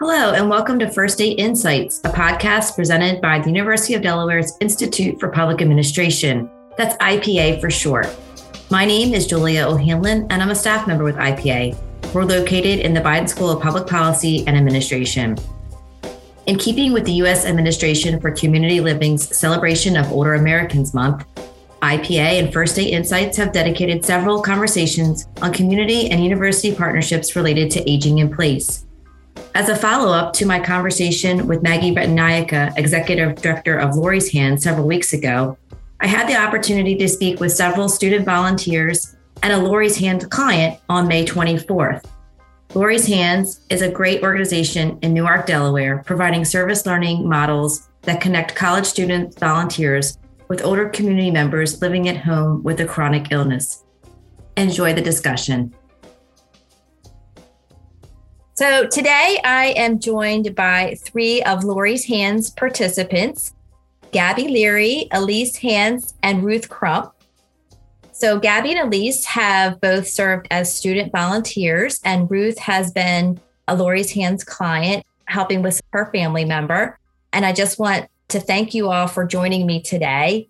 Hello, and welcome to First State Insights, a podcast presented by the University of Delaware's Institute for Public Administration. That's IPA for short. My name is Julia O'Hanlon, and I'm a staff member with IPA. We're located in the Biden School of Public Policy and Administration. In keeping with the U.S. Administration for Community Living's celebration of Older Americans Month, IPA and First State Insights have dedicated several conversations on community and university partnerships related to aging in place. As a follow up to my conversation with Maggie Ratnayake, Executive Director of Lori's Hands, several weeks ago, I had the opportunity to speak with several student volunteers and a Lori's Hands client on May 24th. Lori's Hands is a great organization in Newark, Delaware, providing service learning models that connect college student volunteers with older community members living at home with a chronic illness. Enjoy the discussion. So today I am joined by three of Lori's Hands participants Gabby Leri, Elise Hance, and Ruth Crump. So, Gabby and Elise have both served as student volunteers, and Ruth has been a Lori's Hands client, helping with her family member. And I just want to thank you all for joining me today.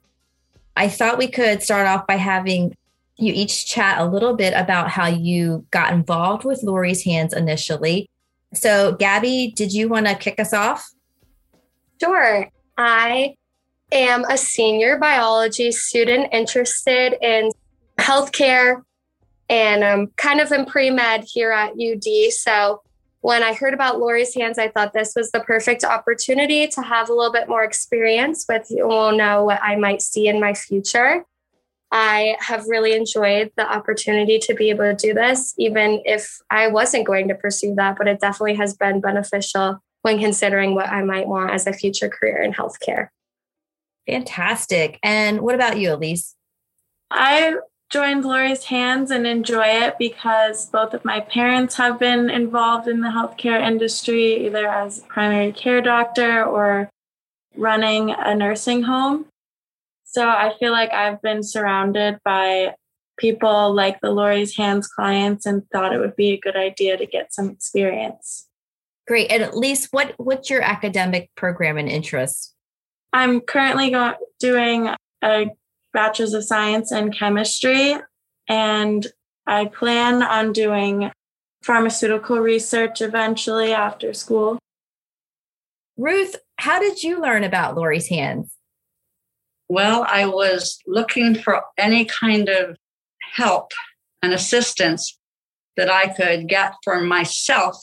I thought we could start off by having you each chat a little bit about how you got involved with Lori's Hands initially. So, Gabby, did you want to kick us off? Sure. I am a senior biology student interested in healthcare and I'm kind of in pre med here at UD. So, when I heard about Lori's Hands, I thought this was the perfect opportunity to have a little bit more experience with you will know what I might see in my future. I have really enjoyed the opportunity to be able to do this, even if I wasn't going to pursue that, but it definitely has been beneficial when considering what I might want as a future career in healthcare. Fantastic. And what about you, Elise? I joined Lori's Hands and enjoy it because both of my parents have been involved in the healthcare industry, either as primary care doctor or running a nursing home. So I feel like I've been surrounded by people like the Lori's Hands clients and thought it would be a good idea to get some experience. Great. And Elise what what's your academic program and interest? I'm currently go- doing a bachelor's of science in chemistry and I plan on doing pharmaceutical research eventually after school. Ruth, how did you learn about Lori's Hands? Well, I was looking for any kind of help and assistance that I could get for myself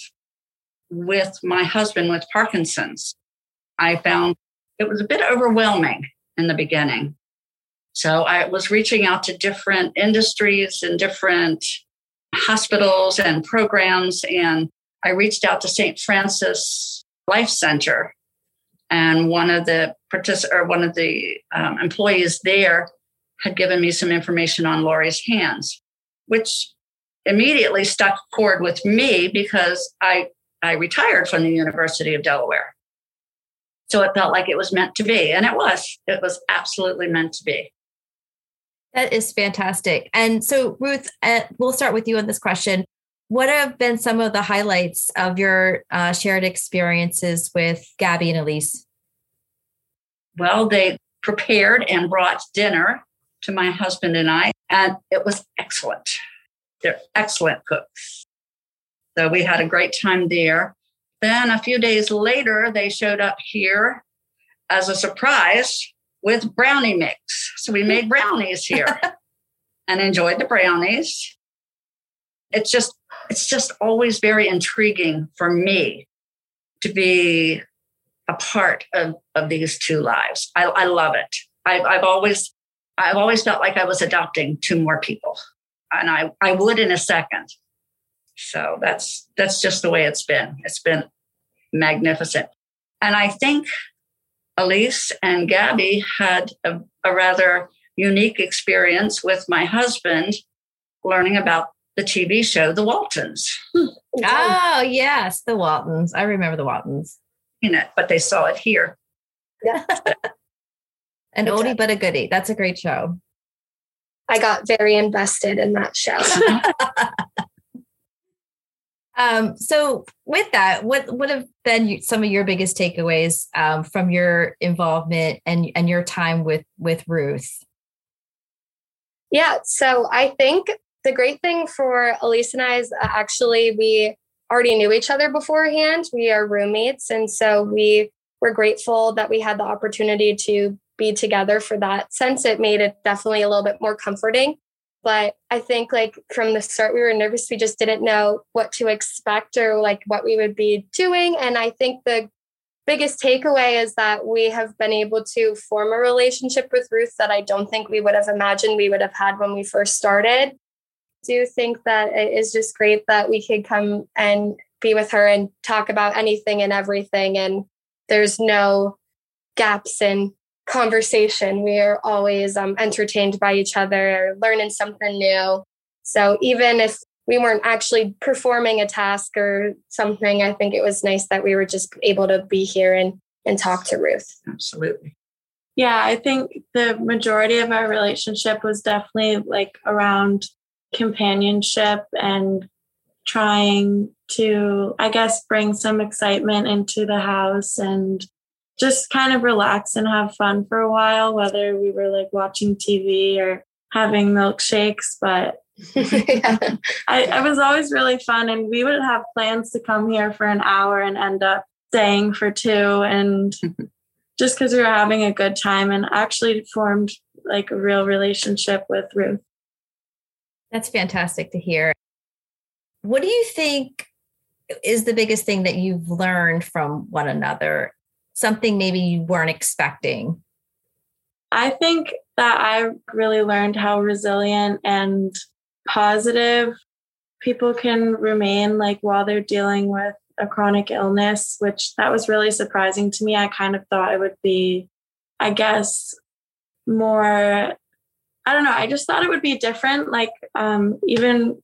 with my husband with Parkinson's. I found it was a bit overwhelming in the beginning. So I was reaching out to different industries and different hospitals and programs. And I reached out to St. Francis Life Center and one of the or one of the um, employees there had given me some information on Lori's hands, which immediately stuck cord with me because I I retired from the University of Delaware. So it felt like it was meant to be, and it was. It was absolutely meant to be. That is fantastic. And so, Ruth, uh, we'll start with you on this question. What have been some of the highlights of your uh, shared experiences with Gabby and Elise? Well, they prepared and brought dinner to my husband and I, and it was excellent. They're excellent cooks. So we had a great time there. Then a few days later, they showed up here as a surprise with brownie mix. So we made brownies here and enjoyed the brownies. It's just it's just always very intriguing for me to be a part of, of these two lives. I, I love it. I've, I've always I've always felt like I was adopting two more people, and I I would in a second. So that's that's just the way it's been. It's been magnificent, and I think Elise and Gabby had a, a rather unique experience with my husband learning about the TV show The Waltons. Hmm. Oh, yes, The Waltons. I remember The Waltons. You know, but they saw it here. Yeah. An oldie but a goodie. That's a great show. I got very invested in that show. Um, so with that, what what have been some of your biggest takeaways um, from your involvement and and your time with with Ruth? Yeah, so I think the great thing for Elise and I is actually we already knew each other beforehand. We are roommates, and so we were grateful that we had the opportunity to be together for that sense. It made it definitely a little bit more comforting. But I think like from the start, we were nervous. We just didn't know what to expect or like what we would be doing. And I think the biggest takeaway is that we have been able to form a relationship with Ruth that I don't think we would have imagined we would have had when we first started. I do think that it is just great that we could come and be with her and talk about anything and everything. And there's no gaps in conversation. We are always um, entertained by each other, learning something new. So even if we weren't actually performing a task or something, I think it was nice that we were just able to be here and and talk to Ruth. Absolutely. Yeah, I think the majority of our relationship was definitely like around companionship and trying to, I guess, bring some excitement into the house and just kind of relax and have fun for a while, whether we were like watching TV or having milkshakes. But yeah. I, I was always really fun, and we would have plans to come here for an hour and end up staying for two. And just because we were having a good time and actually formed like a real relationship with Ruth. That's fantastic to hear. What do you think is the biggest thing that you've learned from one another something maybe you weren't expecting? I think that I really learned how resilient and positive people can remain like while they're dealing with a chronic illness, which that was really surprising to me. I kind of thought it would be, I guess, more I don't know, I just thought it would be different. Like um even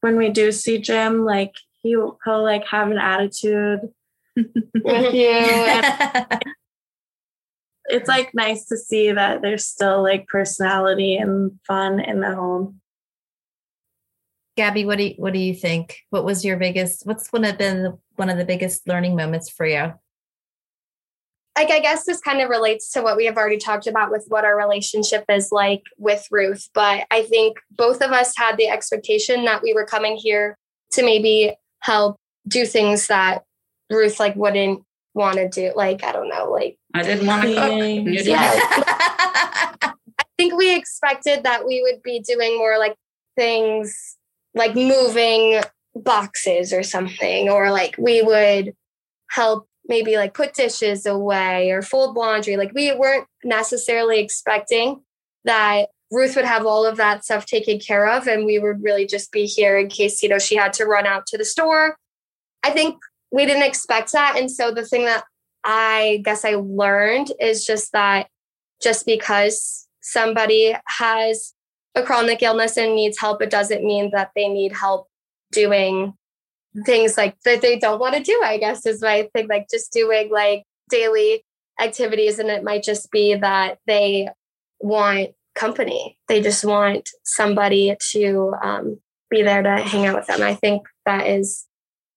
when we do see Jim, like he he'll like have an attitude with you. it's like nice to see that there's still like personality and fun in the home. Gabby, what do you, what do you think? What was your biggest? What's one of been one of the biggest learning moments for you? Like I guess this kind of relates to what we have already talked about with what our relationship is like with Ruth. But I think both of us had the expectation that we were coming here to maybe help do things that Ruth like wouldn't want to do. Like, I don't know, like I didn't want to cook. Yeah. I think we expected that we would be doing more like things like moving boxes or something, or like we would help maybe like put dishes away or fold laundry. Like we weren't necessarily expecting that Ruth would have all of that stuff taken care of and we would really just be here in case, you know, she had to run out to the store. I think we didn't expect that. And so the thing that I guess I learned is just that just because somebody has a chronic illness and needs help, it doesn't mean that they need help doing things like that they don't want to do, I guess is my thing, like just doing like daily activities. And it might just be that they want company. They just want somebody to um, be there to hang out with them. I think that is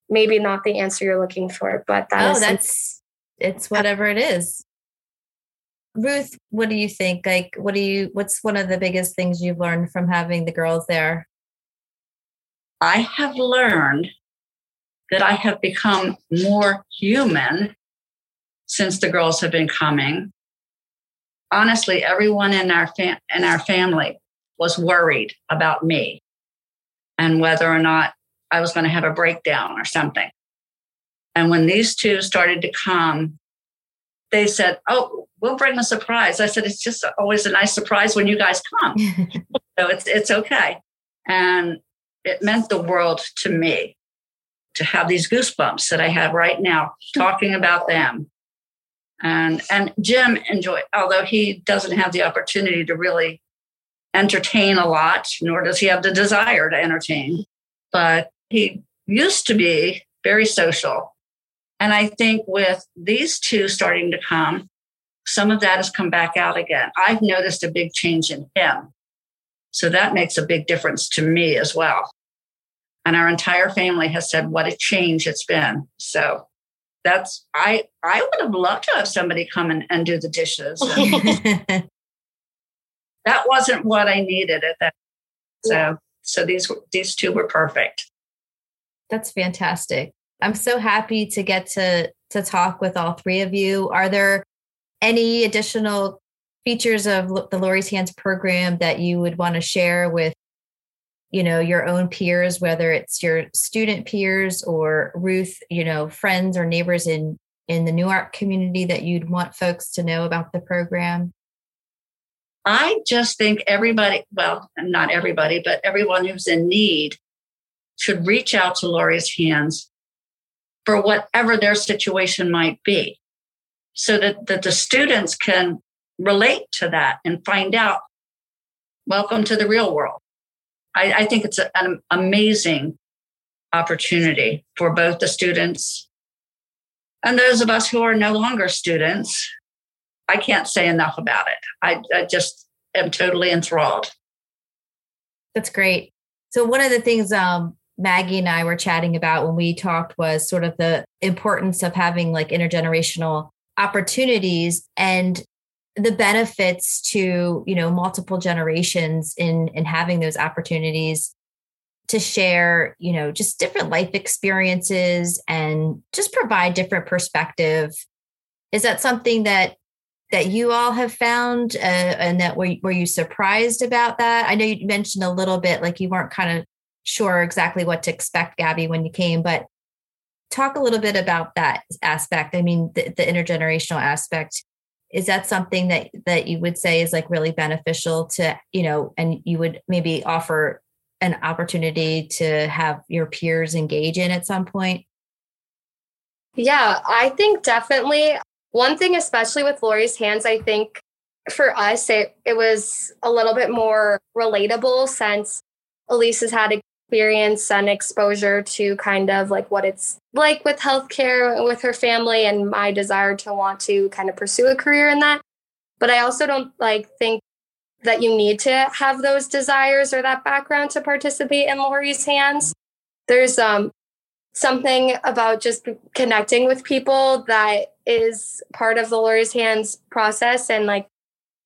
maybe not the answer you're looking for, but that oh, that's it's whatever it is. Ruth, what do you think? Like, what do you? What's one of the biggest things you've learned from having the girls there? I have learned that I have become more human since the girls have been coming. Honestly, everyone in our fam- in our family was worried about me and whether or not I was going to have a breakdown or something. And when these two started to come, they said, Oh, we'll bring a surprise. I said, It's just always a nice surprise when you guys come. so it's, it's okay. And it meant the world to me to have these goosebumps that I have right now talking about them. And, and Jim enjoy, although he doesn't have the opportunity to really entertain a lot, nor does he have the desire to entertain. But he used to be very social. And I think with these two starting to come, some of that has come back out again. I've noticed a big change in him. So that makes a big difference to me as well. And our entire family has said what a change it's been. So that's I I would have loved to have somebody come and, and do the dishes. that wasn't what I needed at that. So so these these two were perfect. That's fantastic. I'm so happy to get to to talk with all three of you. Are there any additional features of the Lori's Hands program that you would want to share with you know your own peers whether it's your student peers or ruth you know friends or neighbors in in the newark community that you'd want folks to know about the program? I just think everybody well not everybody but everyone who's in need should reach out to lori's hands for whatever their situation might be so that, that the students can relate to that and find out welcome to the real world I, I think it's an amazing opportunity for both the students and those of us who are no longer students. I can't say enough about it. I, I just am totally enthralled. That's great. So, one of the things um, Maggie and I were chatting about when we talked was sort of the importance of having like intergenerational opportunities. And the benefits to you know multiple generations in in having those opportunities to share you know just different life experiences and just provide different perspective. Is that something that that you all have found uh, and that were, were you surprised about that? I know you mentioned a little bit like you weren't kind of sure exactly what to expect gabby when you came but talk a little bit about that aspect. I mean the, the intergenerational aspect is that something that that you would say is like really beneficial to you know and you would maybe offer an opportunity to have your peers engage in at some point? Yeah i think definitely. One thing especially with lori's hands i think for us it, it was a little bit more relatable since elise has had experience and exposure to kind of like what it's like with healthcare with her family and my desire to want to kind of pursue a career in that. But I also don't like think that you need to have those desires or that background to participate in Lori's hands. There's um something about just connecting with people that is part of the Lori's hands process and like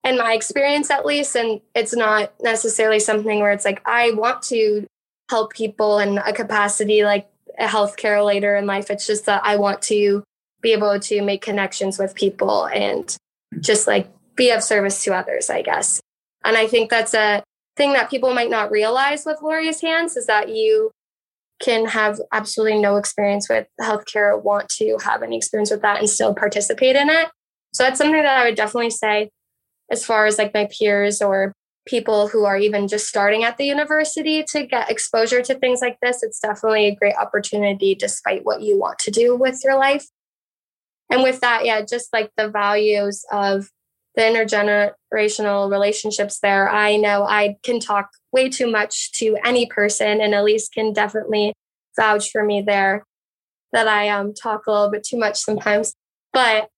in my experience at least and it's not necessarily something where it's like I want to help people in a capacity like a healthcare later in life. It's just that I want to be able to make connections with people and just like be of service to others, I guess. And I think that's a thing that people might not realize with Lori's Hands is that you can have absolutely no experience with healthcare, want to have any experience with that and still participate in it. So that's something that I would definitely say as far as like my peers or people who are even just starting at the university to get exposure to things like this, it's definitely a great opportunity despite what you want to do with your life. And with that, yeah, just like the values of the intergenerational relationships there, I know I can talk way too much to any person, and Elise can definitely vouch for me there that I um, talk a little bit too much sometimes. But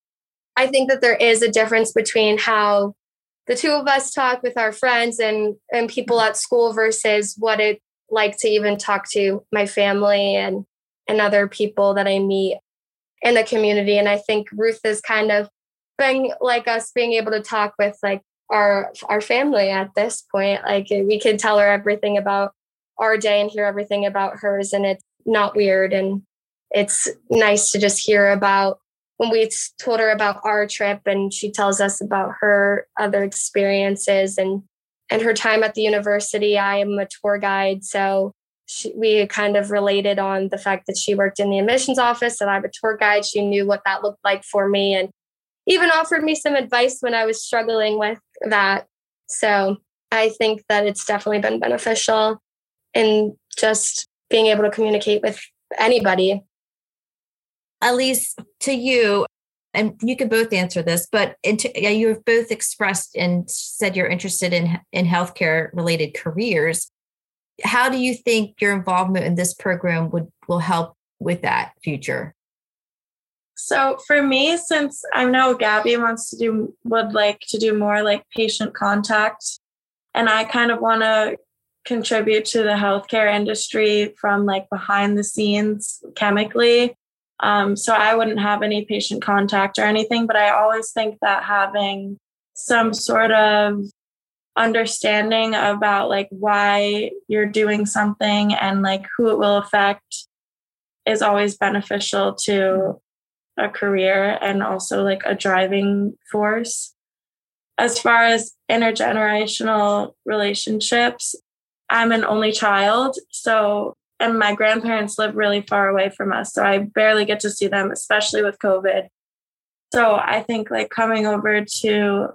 I think that there is a difference between how the two of us talk with our friends and and people at school versus what it like to even talk to my family and and other people that I meet in the community. And I think Ruth is kind of being like us being able to talk with like our our family at this point. Like we can tell her everything about our day and hear everything about hers and it's not weird and it's nice to just hear about when we told her about our trip and she tells us about her other experiences and and her time at the university. I am a tour guide so she, we kind of related on the fact that she worked in the admissions office and i'm a tour guide. She knew what that looked like for me and even offered me some advice when i was struggling with that. So i think that it's definitely been beneficial in just being able to communicate with anybody Elise, to you, and you could both answer this, but into, yeah, you've both expressed and said you're interested in in healthcare related careers. How do you think your involvement in this program would will help with that future? So for me, since I know Gabby wants to do would like to do more like patient contact, and I kind of want to contribute to the healthcare industry from like behind the scenes chemically. Um, so I wouldn't have any patient contact or anything, but I always think that having some sort of understanding about like why you're doing something and like who it will affect is always beneficial to a career and also like a driving force. As far as intergenerational relationships, I'm an only child. So, and my grandparents live really far away from us. So I barely get to see them, especially with COVID. So I think like coming over to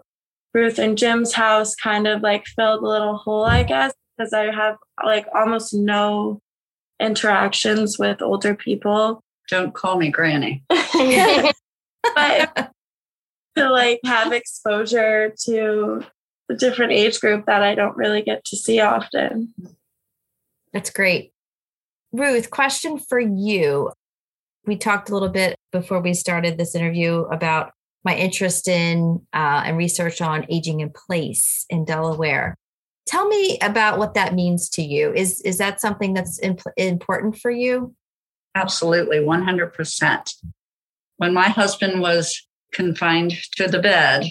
Ruth and Jim's house kind of like filled a little hole, I guess, because I have like almost no interactions with older people. Don't call me granny. but to like have exposure to a different age group that I don't really get to see often. That's great. Ruth, question for you. We talked a little bit before we started this interview about my interest in uh, and research on aging in place in Delaware. Tell me about what that means to you. Is is that something that's imp- important for you? Absolutely, one hundred percent. When my husband was confined to the bed,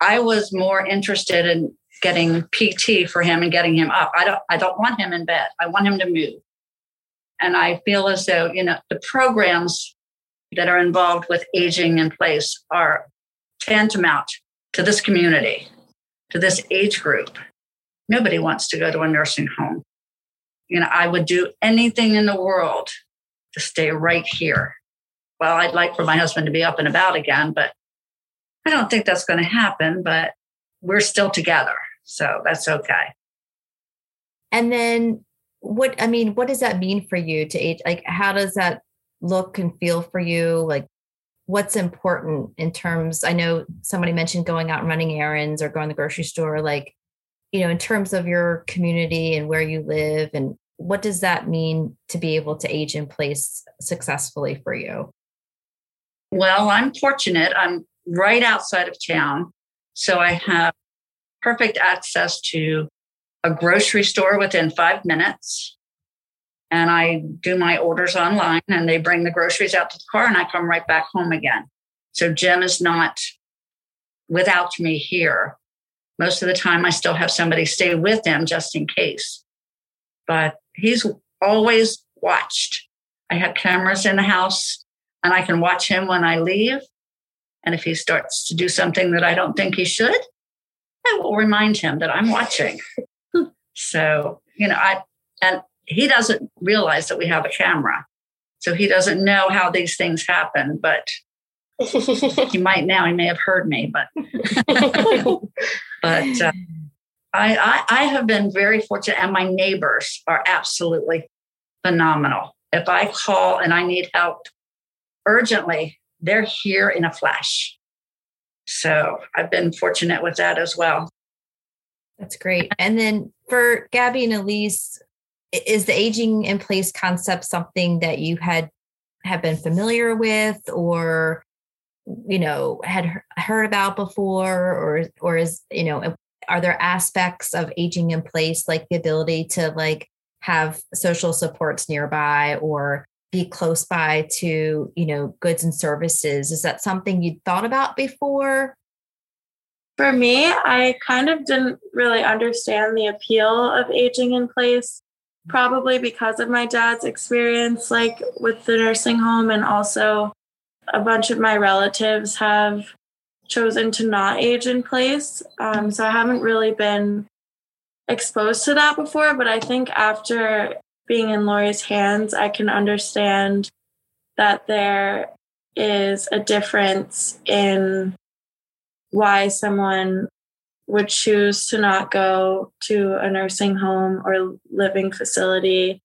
I was more interested in getting PT for him and getting him up. I don't I don't want him in bed. I want him to move. And I feel as though, you know, the programs that are involved with aging in place are tantamount to this community, to this age group. Nobody wants to go to a nursing home. You know, I would do anything in the world to stay right here. Well, I'd like for my husband to be up and about again, but I don't think that's going to happen, but we're still together. So that's okay. And then what, I mean, what does that mean for you to age? Like, how does that look and feel for you? Like, what's important in terms? I know somebody mentioned going out and running errands or going to the grocery store. Like, you know, in terms of your community and where you live, and what does that mean to be able to age in place successfully for you? Well, I'm fortunate. I'm right outside of town. So I have perfect access to a grocery store within five minutes and I do my orders online and they bring the groceries out to the car and I come right back home again. So Jim is not without me here. Most of the time, I still have somebody stay with him just in case. But he's always watched. I have cameras in the house and I can watch him when I leave. And if he starts to do something that I don't think he should, I will remind him that I'm watching. so, you know, I, and he doesn't realize that we have a camera. So he doesn't know how these things happen, but he might now. He may have heard me, but but uh, I, I I have been very fortunate, and my neighbors are absolutely phenomenal. If I call and I need help urgently, they're here in a flash. So I've been fortunate with that as well. That's great. And then for Gabby and Elise, is the aging in place concept something that you had have been familiar with or you know had heard about before? Or or is you know are there aspects of aging in place like the ability to like have social supports nearby or be close by to you know goods and services? Is that something you'd thought about before for me i kind of didn't really understand the appeal of aging in place probably because of my dad's experience like with the nursing home and also a bunch of my relatives have chosen to not age in place. Um, so i haven't really been exposed to that before but i think after being in lori's hands i can understand that there is a difference in why someone would choose to not go to a nursing home or living facility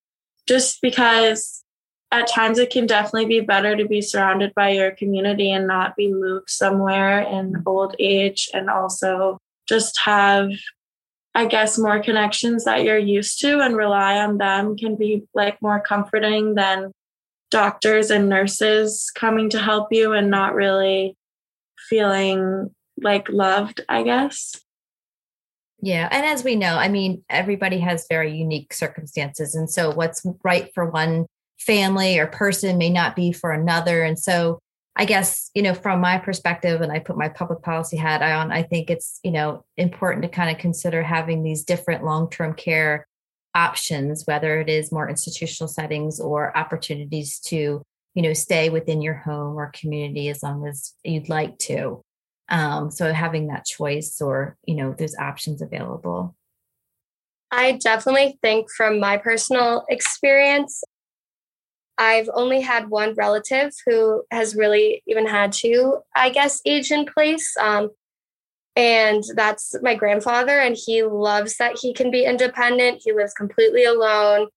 just because at times it can definitely be better to be surrounded by your community and not be moved somewhere in old age and also just have i guess more connections that you're used to and rely on them can be like more comforting than doctors and nurses coming to help you and not really feeling like loved i guess Yeah. And as we know, I mean, everybody has very unique circumstances. And so what's right for one family or person may not be for another. And so I guess, you know, from my perspective, and I put my public policy hat on, I think it's, you know, important to kind of consider having these different long term care options, whether it is more institutional settings or opportunities to, you know, stay within your home or community as long as you'd like to. Um, so having that choice or, you know, there's options available. I definitely think from my personal experience, I've only had one relative who has really even had to, I guess, age in place. Um, and that's my grandfather, and he loves that he can be independent. He lives completely alone.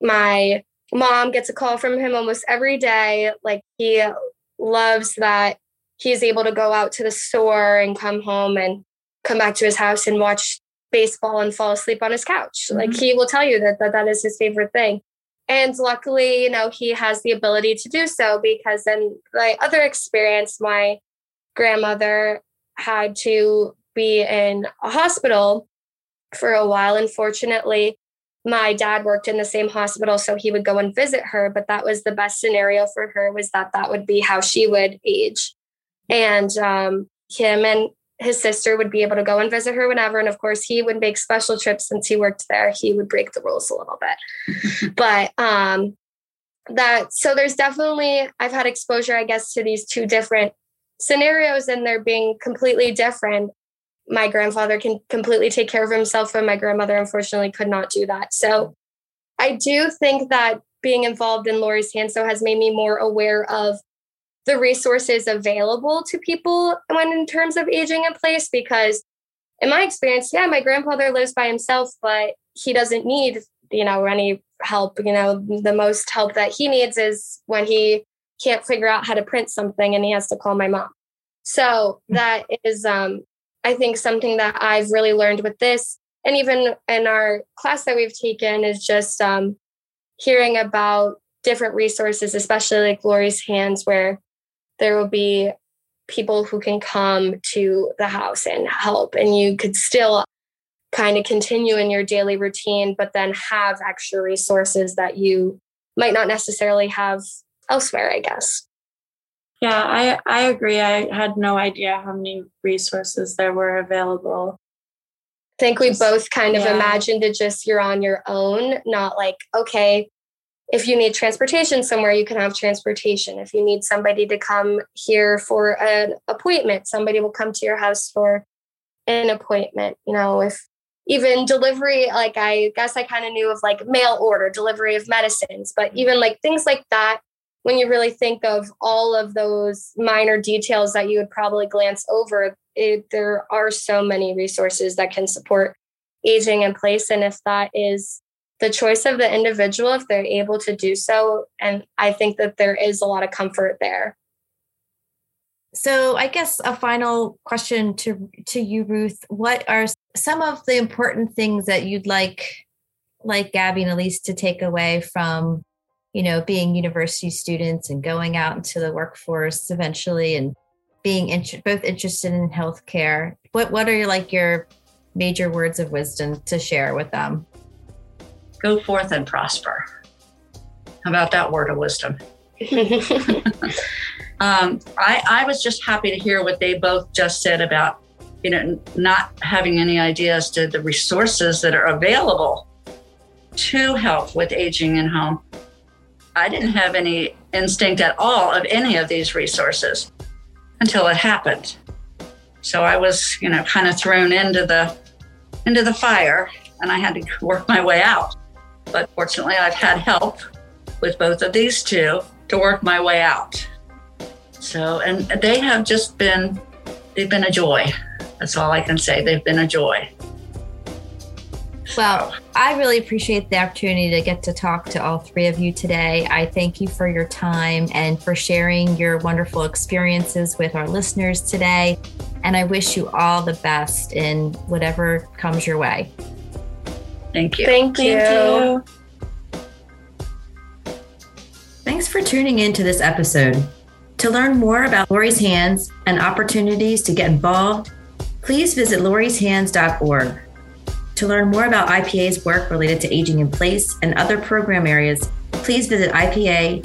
My mom gets a call from him almost every day. Like, he loves that he's able to go out to the store and come home and come back to his house and watch baseball and fall asleep on his couch. Mm-hmm. Like, he will tell you that, that that is his favorite thing. And luckily, you know, he has the ability to do so because in my other experience, my grandmother had to be in a hospital for a while. Unfortunately, my dad worked in the same hospital, so he would go and visit her. But that was the best scenario for her was that that would be how she would age. And um, him and his sister would be able to go and visit her whenever. And of course, he would make special trips since he worked there. He would break the rules a little bit. but um, that, so there's definitely, I've had exposure, I guess, to these two different scenarios and they're being completely different. My grandfather can completely take care of himself, and my grandmother, unfortunately, could not do that. So I do think that being involved in Lori's Hand So has made me more aware of the resources available to people when in terms of aging in place because in my experience yeah my grandfather lives by himself but he doesn't need you know any help. You know the most help that he needs is when he can't figure out how to print something and he has to call my mom. So hmm. that is um i think something that i've really learned with this. And even in our class that we've taken is just um hearing about different resources especially like Lori's hands where there will be people who can come to the house and help and you could still kind of continue in your daily routine but then have extra resources that you might not necessarily have elsewhere i guess. Yeah i i agree. I had no idea how many resources there were available. I think we both kind of yeah. imagined it just you're on your own, not like, okay, if you need transportation somewhere, you can have transportation. If you need somebody to come here for an appointment, somebody will come to your house for an appointment. You know, if even delivery, like I guess I kind of knew of like mail order, delivery of medicines, but even like things like that, when you really think of all of those minor details that you would probably glance over, it, there are so many resources that can support aging in place. And if that is the choice of the individual if they're able to do so. And I think that there is a lot of comfort there. So I guess a final question to to you, Ruth. What are some of the important things that you'd like like Gabby and Elise to take away from, you know, being university students and going out into the workforce eventually and being int- both interested in healthcare? What what are like your major words of wisdom to share with them? Go forth and prosper. How about that word of wisdom? um, I, I was just happy to hear what they both just said about, you know, not having any idea as to the resources that are available to help with aging in home. I didn't have any instinct at all of any of these resources until it happened. So I was, you know, kind of thrown into the into the fire and I had to work my way out. But fortunately, I've had help with both of these two to work my way out. So, and they have just been, they've been a joy. That's all I can say. They've been a joy. Well, I really appreciate the opportunity to get to talk to all three of you today. I thank you for your time and for sharing your wonderful experiences with our listeners today. And I wish you all the best in whatever comes your way. Thank you. Thank you. Thank you. Thanks for tuning in to this episode. To learn more about Lori's Hands and opportunities to get involved, please visit lorishands.org. To learn more about IPA's work related to aging in place and other program areas, please visit ipa.udel.edu.